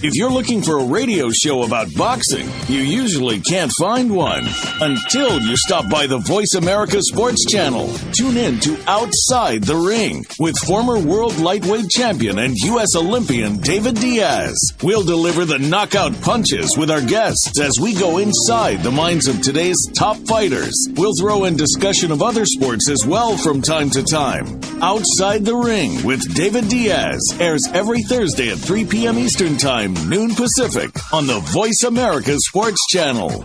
If you're looking for a radio show about boxing, you usually can't find one until you stop by the Voice America Sports Channel. Tune in to Outside the Ring with former world lightweight champion and U.S. Olympian David Diaz. We'll deliver the knockout punches with our guests as we go inside the minds of today's top fighters. We'll throw in discussion of other sports as well from time to time. Outside the Ring with David Diaz airs every Thursday at 3 p.m. Eastern Time, noon Pacific, on the Voice America Sports Channel.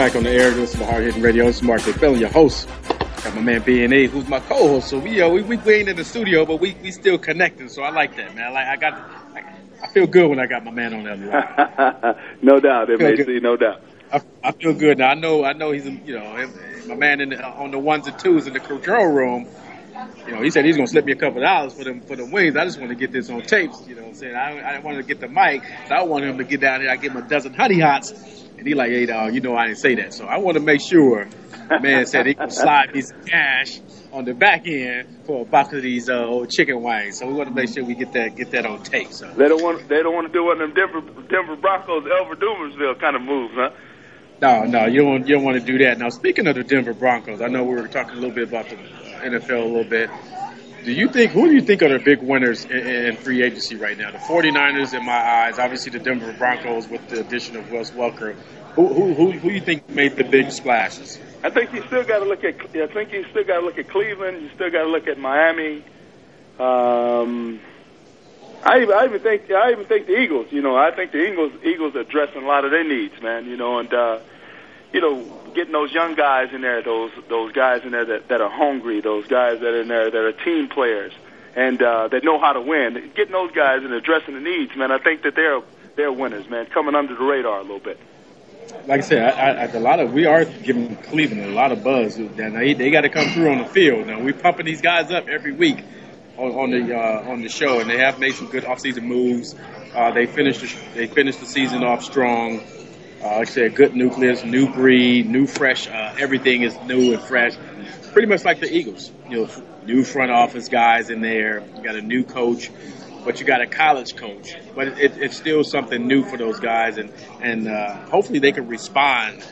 Back on the air, this is Hard Hitting Radio. This is Mark McMillan, your host. Got my man B and A, who's my co-host. So we, uh, we we ain't in the studio, but we we still connecting. So I like that, man. I like I got I, I feel good when I got my man on the other line. no doubt, MAC, no doubt. I, I feel good now. I know I know he's you know my man in the, on the ones and twos in the control room. You know, he said he's gonna slip me a couple of dollars for them for the wings. I just want to get this on tapes. You know, what I'm saying I I wanted to get the mic, so I want him to get down there. I give him a dozen honey hots, and he like, hey dog, you know I didn't say that. So I want to make sure. Man said he can slide me some cash on the back end for a box of these uh, old chicken wings. So we want to make sure we get that get that on tape. So They don't want they don't want to do one of them Denver Denver Broncos Elvis Dumervil kind of moves, huh? No, no, you don't. You don't want to do that. Now, speaking of the Denver Broncos, I know we were talking a little bit about the NFL a little bit. Do you think who do you think are the big winners in, in free agency right now? The 49ers, in my eyes, obviously the Denver Broncos with the addition of Wes Welker. Who who who, who you think made the big splashes? I think you still got to look at. I think you still got to look at Cleveland. You still got to look at Miami. Um, I even, I even think I even think the Eagles. You know, I think the Eagles Eagles are addressing a lot of their needs, man. You know, and uh, you know, getting those young guys in there, those those guys in there that, that are hungry, those guys that are in there that are team players and uh, that know how to win. Getting those guys and addressing the needs, man. I think that they're they're winners, man. Coming under the radar a little bit. Like I said, I, I, a lot of we are giving Cleveland a lot of buzz. Now they, they got to come through on the field. Now we pumping these guys up every week on, on the uh, on the show, and they have made some good offseason moves. Uh, they finished the, they finished the season off strong. Uh, like I said, good nucleus, new breed, new fresh. Uh, everything is new and fresh. Pretty much like the Eagles. You know, new front office guys in there. You got a new coach, but you got a college coach. But it, it's still something new for those guys, and and uh, hopefully they can respond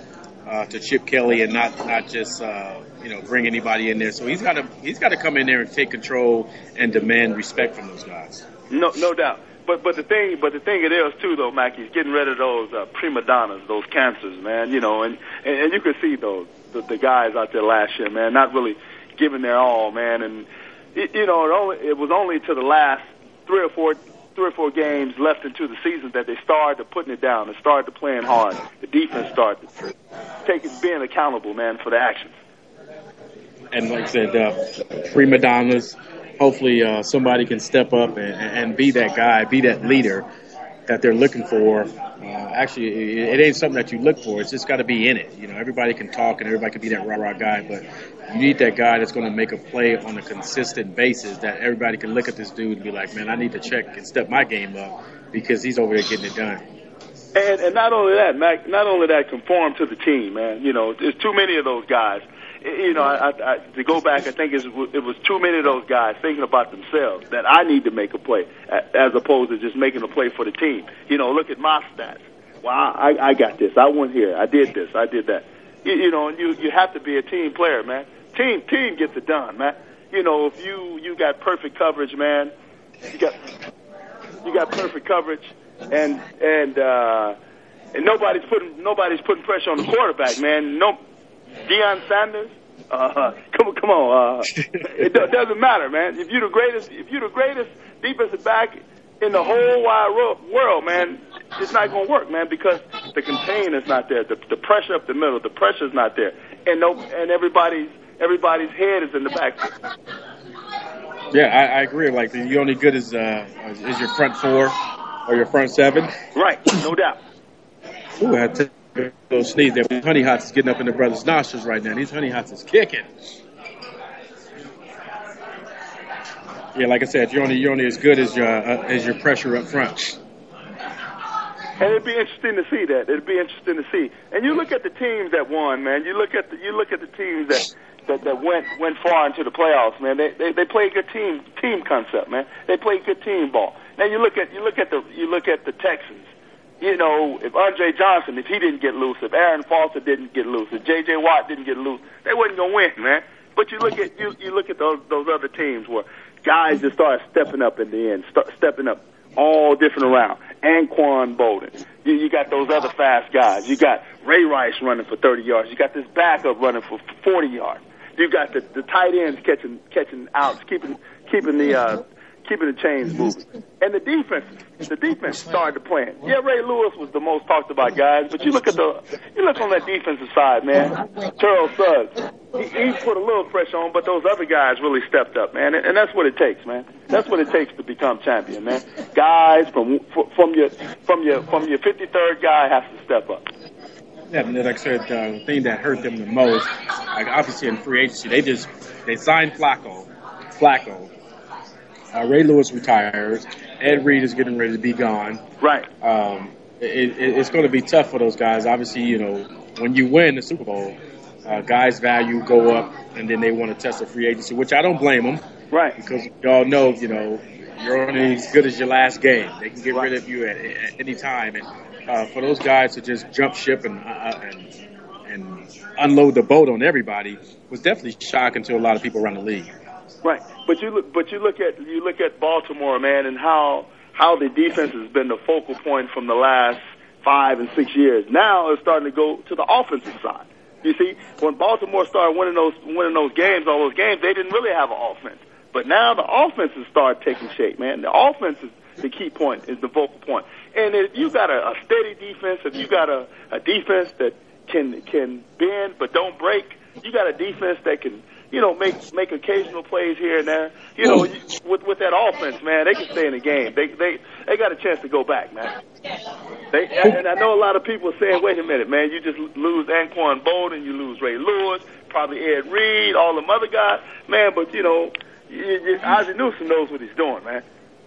uh, to Chip Kelly and not not just uh, you know bring anybody in there. So he's got to he's got to come in there and take control and demand respect from those guys. No, no doubt. But but the thing but the thing it is too though, Mac, he's getting rid of those uh, prima donnas, those cancers, man. You know, and and, and you could see those the, the guys out there last year, man, not really giving their all, man. And it, you know, it only it was only to the last three or four three or four games left into the season that they started putting it down. They started playing hard. The defense started taking being accountable, man, for the actions. and like I said, uh, prima donnas. Hopefully, uh, somebody can step up and, and be that guy, be that leader that they're looking for. Uh, actually, it, it ain't something that you look for. It's just got to be in it. You know, everybody can talk and everybody can be that rah rah guy, but you need that guy that's going to make a play on a consistent basis. That everybody can look at this dude and be like, man, I need to check and step my game up because he's over there getting it done. And and not only that, Mac, not only that, conform to the team, man. You know, there's too many of those guys. You know, I, I, to go back, I think it was too many of those guys thinking about themselves that I need to make a play, as opposed to just making a play for the team. You know, look at my stats. Well, I, I got this. I went here. I did this. I did that. You, you know, and you you have to be a team player, man. Team team gets it done, man. You know, if you you got perfect coverage, man, you got you got perfect coverage, and and uh, and nobody's putting nobody's putting pressure on the quarterback, man. No, Deion Sanders. Uh, come on, come on. Uh, it do- doesn't matter, man. If you're the greatest, if you're the greatest defensive back in the whole wide ro- world, man, it's not going to work, man, because the contain is not there. The, the pressure up the middle, the pressure's not there, and no, and everybody's everybody's head is in the back. Yeah, I, I agree. Like the only good is uh, is your front four or your front seven. Right, no doubt. Ooh, I had those sneeze there. Honey Hots is getting up in the brother's nostrils right now. These Honey Hots is kicking. Yeah, like I said, you're only you're only as good as your uh, as your pressure up front. And it'd be interesting to see that. It'd be interesting to see. And you look at the teams that won, man. You look at the you look at the teams that that, that went went far into the playoffs, man. They, they they play good team team concept, man. They play good team ball. Now you look at you look at the you look at the Texans. You know, if Andre Johnson, if he didn't get loose, if Arian Foster didn't get loose, if J.J. Watt didn't get loose, they wasn't gonna win, man. But you look at you you look at those those other teams where guys just started stepping up in the end, start stepping up all different around. Anquan Boldin. You, you got those other fast guys. You got Ray Rice running for 30 yards. You got this backup running for 40 yards. You got the, the tight ends catching catching outs, keeping keeping the uh, keeping the chains moving. And the defense, the defense started to play. Yeah, Ray Lewis was the most talked about guys, but you look at the, you look on that defensive side, man. Terrell Suggs, he, he put a little pressure on, but those other guys really stepped up, man. And, and that's what it takes, man. That's what it takes to become champion, man. Guys from from your from your from your 53rd guy has to step up. Yeah, and like I said, uh, the thing that hurt them the most, like obviously in free agency, they just they signed Flacco, Flacco, uh, Ray Lewis retires. Ed Reed is getting ready to be gone. Right. Um, it, it, it's going to be tough for those guys. Obviously, you know, when you win the Super Bowl, uh, guys' value go up, and then they want to test the free agency, which I don't blame them. Right. Because y'all know, you know, you're only as good as your last game. They can get right. rid of you at, at any time, and uh, for those guys to just jump ship and, uh, and and unload the boat on everybody was definitely shocking to a lot of people around the league. Right, but you look, but you look at you look at Baltimore, man, and how how the defense has been the focal point from the last five and six years. Now it's starting to go to the offensive side. You see, when Baltimore started winning those winning those games, all those games, they didn't really have an offense. But now the offense has started taking shape, man. The offense is the key point, is the focal point. And if you got a, a steady defense, if you got a, a defense that can can bend but don't break, you got a defense that can you know, make make occasional plays here and there. You know, with with that offense, man, they can stay in the game. They they they got a chance to go back, man. They and I know a lot of people are saying, wait a minute, man, you just lose Anquan Boldin, you lose Ray Lewis, probably Ed Reed, all them other guys, man. But you know, Ozzie Newsome knows what he's doing, man.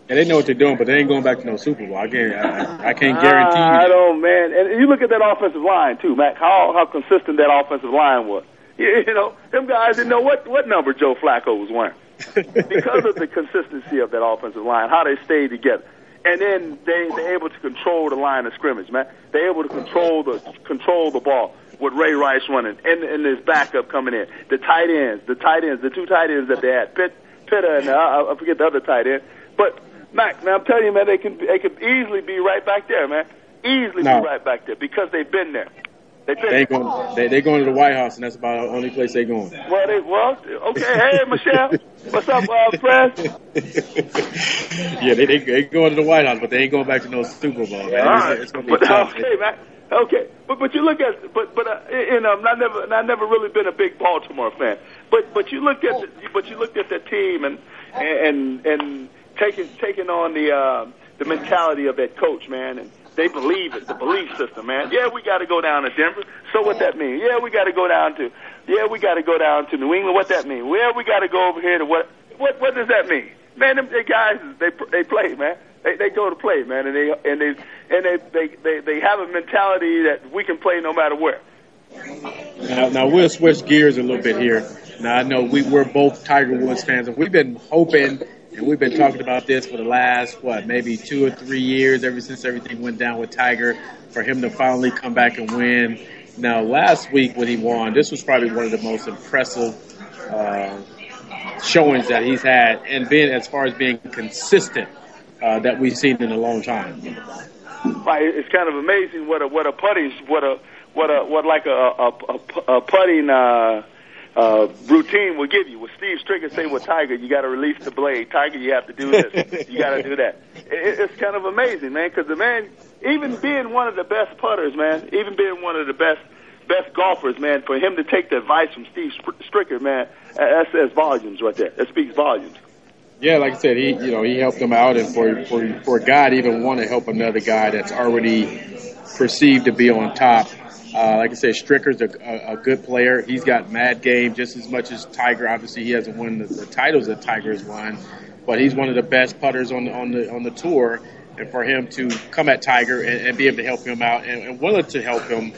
And they know what they're doing, but they ain't going back to no Super Bowl. I can't, I, I can't guarantee. Uh, I don't, man. And you look at that offensive line too, Mac. How how consistent that offensive line was. You know, them guys didn't know what, what number Joe Flacco was wearing because of the consistency of that offensive line, how they stayed together. And then they they're able to control the line of scrimmage, man. They're able to control the control the ball with Ray Rice running and and his backup coming in. The tight ends, the tight ends, the two tight ends that they had, Pitt, Pitta and uh, I forget the other tight end. But Mac, man, I'm telling you, man, they can they could easily be right back there, man. Easily no. be right back there because they've been there. They, they going they they going to the White House, and that's about the only place they going. Well, they well okay. Hey, Michelle, what's up, uh, press? yeah, they, they they going to the White House, but they ain't going back to no Super Bowl. Man. All right. It's, it's gonna be but, tough. Okay, man. Okay, but but you look at but but uh, you know I never I never really been a big Baltimore fan. But but you look at the, but you looked at the team and and and taking taking on the uh, the mentality of that coach, man, and they believe it, the belief system, man. Yeah, we got to go down to Denver. So what that mean? Yeah, we got to go down to, yeah, we got to go down to New England. What that mean? Well, we got to go over here to what? What? What does that mean? Man, them they guys, they they play, man. They they go to play, man, and they and they and they they they, they have a mentality that we can play no matter where. Now, now we'll switch gears a little bit here. Now I know we we're both Tiger Woods fans, and we've been hoping and we've been talking about this for the last, what, maybe two or three years, ever since everything went down with Tiger, for him to finally come back and win. Now, last week when he won, this was probably one of the most impressive uh, showings that he's had, and being as far as being consistent uh, that we've seen in a long time. Right, it's kind of amazing what a what a putting what a what a what like a a, a, a putting uh, uh, routine will give you. With Steve Stricker say with Tiger, you got to release the blade. Tiger, you have to do this. you got to do that. It, it's kind of amazing, man, because the man, even being one of the best putters, man, even being one of the best best golfers, man, for him to take the advice from Steve Stricker, man, that says volumes right there. That speaks volumes. Yeah, like I said, he you know he helped him out, and for for for to even want to help another guy that's already perceived to be on top, uh, like I said, Stricker's a, a, good player. He's got mad game just as much as Tiger. Obviously, he hasn't won the, the titles that Tiger has won, but he's one of the best putters on the, on the on the tour. And for him to come at Tiger and, and be able to help him out and, and willing to help him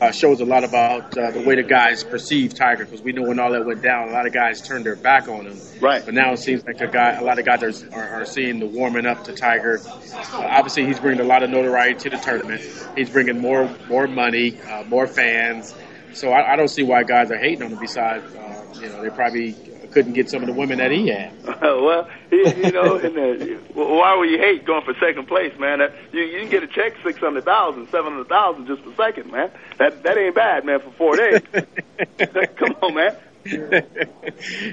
uh, shows a lot about uh, the way the guys perceive Tiger because we know when all that went down, a lot of guys turned their back on him. Right. But now it seems like a guy, a lot of guys are, are, are seeing the warming up to Tiger. Uh, obviously, he's bringing a lot of notoriety to the tournament. He's bringing more more money, uh, more fans. So I, I don't see why guys are hating on him. Besides, uh, you know, they probably couldn't get some of the women that he had. well, he, you know, and, uh, why would you hate going for second place, man? You, you can get a check six hundred thousand, seven hundred thousand just for second, man. That that ain't bad, man, for four days. Come on, man.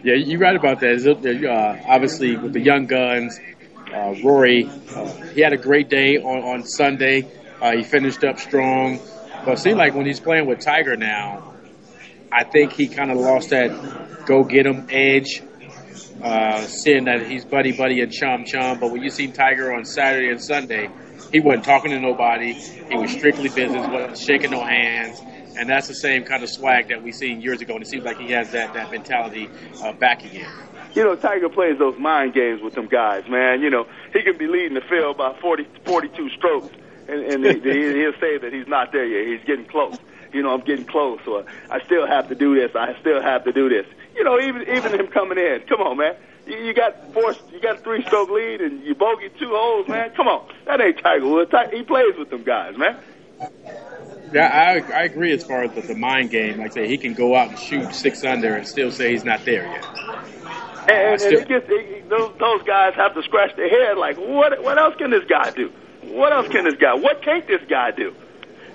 yeah, you're right about that. Uh, obviously, with the young guns, uh, Rory, uh, he had a great day on on Sunday. Uh, he finished up strong, but it seems like when he's playing with Tiger now, I think he kind of lost that go get him edge. Uh, seeing that he's buddy buddy and chum chum, but when you seen Tiger on Saturday and Sunday, he wasn't talking to nobody. He was strictly business, wasn't shaking no hands, and that's the same kind of swag that we seen years ago. And it seems like he has that that mentality uh, back again. You know, Tiger plays those mind games with them guys, man. You know, he can be leading the field by 40, 42 strokes, and, and he, he'll say that he's not there yet. He's getting close you know, I'm getting close, or I still have to do this. I still have to do this. You know, even even him coming in. Come on, man. You, you got four, you got a three stroke lead, and you bogey two holes, man. Come on, that ain't Tiger Woods. He plays with them guys, man. Yeah, I I agree as far as the, the mind game. Like I say, he can go out and shoot six under and still say he's not there yet. And, and it gets, it, those those guys have to scratch their head like, what what else can this guy do? What else can this guy? What can't this guy do?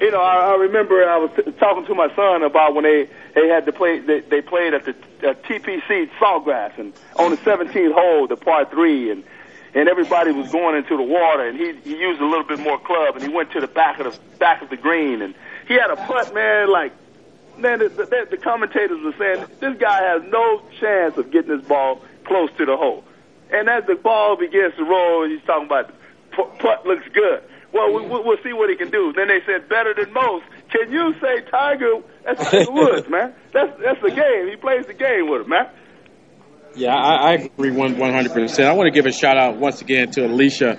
You know, I, I remember I was t- talking to my son about when they they had to play. They, they played at the at TPC Sawgrass and on the 17th hole, the par three, and and everybody was going into the water, and he he used a little bit more club, and he went to the back of the back of the green, and he had a putt, man, like. Man, the, the, the commentators were saying this guy has no chance of getting this ball close to the hole. And as the ball begins to roll, he's talking about putt looks good. Well, we, we'll see what he can do. Then they said better than most. Can you say Tiger? That's Tiger Woods, man. That's that's the game. He plays the game with him, man. Yeah, I, I agree one one hundred percent. I want to give a shout out once again to Alicia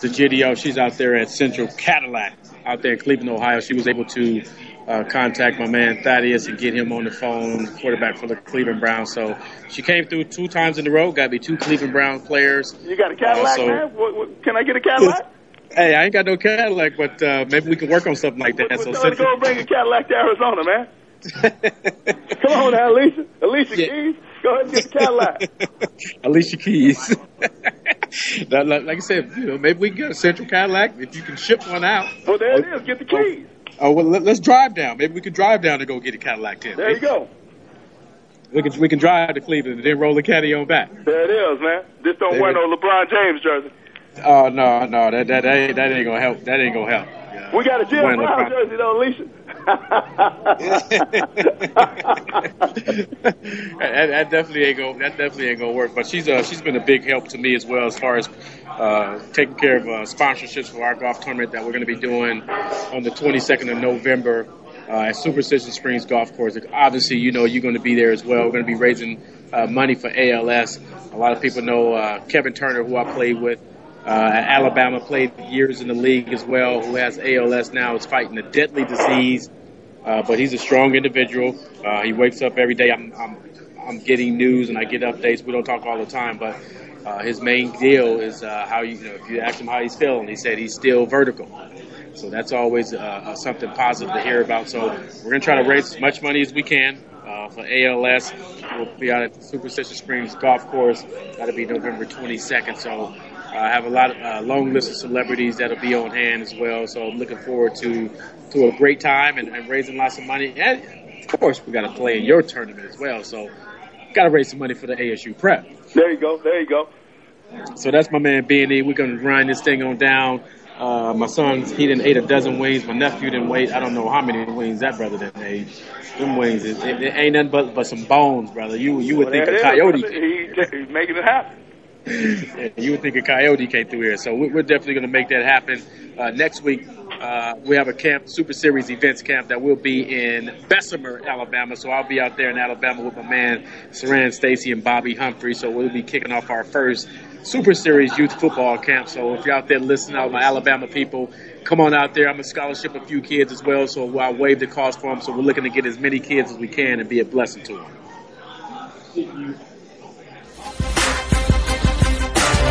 DeGidio. She's out there at Central Cadillac out there in Cleveland, Ohio. She was able to uh, contact my man Thaddeus and get him on the phone, quarterback for the Cleveland Browns. So she came through two times in a row. Got me two Cleveland Brown players. You got a Cadillac, uh, so, man? What, what, can I get a Cadillac? Hey, I ain't got no Cadillac, but uh, maybe we can work on something like that. Well, so to go bring a Cadillac to Arizona, man. Come on now, Alicia. Alicia yeah. Keys. Go ahead and get the Cadillac. Alicia Keys. like, like I said, you know, maybe we can get a Central Cadillac if you can ship one out. Well, there it is. Get the keys. Oh, oh well, let, us drive down. Maybe we can drive down to go get a Cadillac then. There you go. We can we can drive to Cleveland and then roll the caddy on back. There it is, man. Just don't there wear no LeBron James jersey. Oh no, no, that that that ain't, that ain't gonna help. That ain't gonna help. Yeah. We got a Jim Brown jersey though, Alicia. that, that, definitely ain't gonna that definitely ain't gonna work. But she's uh she's been a big help to me as well as far as uh, taking care of uh, sponsorships for our golf tournament that we're going to be doing on the 22nd of November uh, at Superstition Springs Golf Course. Obviously, you know you're going to be there as well. We're going to be raising uh, money for ALS. A lot of people know uh, Kevin Turner, who I played with uh, Alabama, played years in the league as well, who has ALS now, is fighting a deadly disease. Uh, but he's a strong individual. Uh, he wakes up every day. I'm, I'm, I'm getting news and I get updates. We don't talk all the time, but uh, his main deal is uh, how you, you know, if you ask him how he's feeling, he said he's still vertical. So that's always uh, uh, something positive to hear about. So we're going to try to raise as much money as we can uh, for ALS. We'll be out at the Superstition Springs Golf Course. That'll be November 22nd. So I have a lot of uh, long list of celebrities that'll be on hand as well. So I'm looking forward to to a great time and, and raising lots of money. And of course, we got to play in your tournament as well. So got to raise some money for the ASU prep. There you go. There you go. So that's my man B and E. We're gonna grind this thing on down. Uh, my son, he didn't ate a dozen wings. My nephew didn't wait. I don't know how many wings that brother didn't eat. Them wings, it, it, it ain't nothing but but some bones, brother. You you would well, think a coyote. He, he's making it happen you would think a coyote came through here. So we're definitely going to make that happen. Uh, next week, uh, we have a camp, Super Series events camp that will be in Bessemer, Alabama. So I'll be out there in Alabama with my man Siran Stacy and Bobby Humphrey. So we'll be kicking off our first Super Series youth football camp. So if you're out there listening, out my Alabama people, come on out there. I'm a scholarship a few kids as well, so I waive the cost for them. So we're looking to get as many kids as we can and be a blessing to them.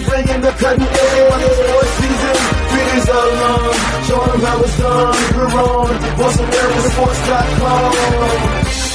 bringing the cutting edge on the sports season. Videos are long, show them how it's done. We're on VoiceAmericaSports.com.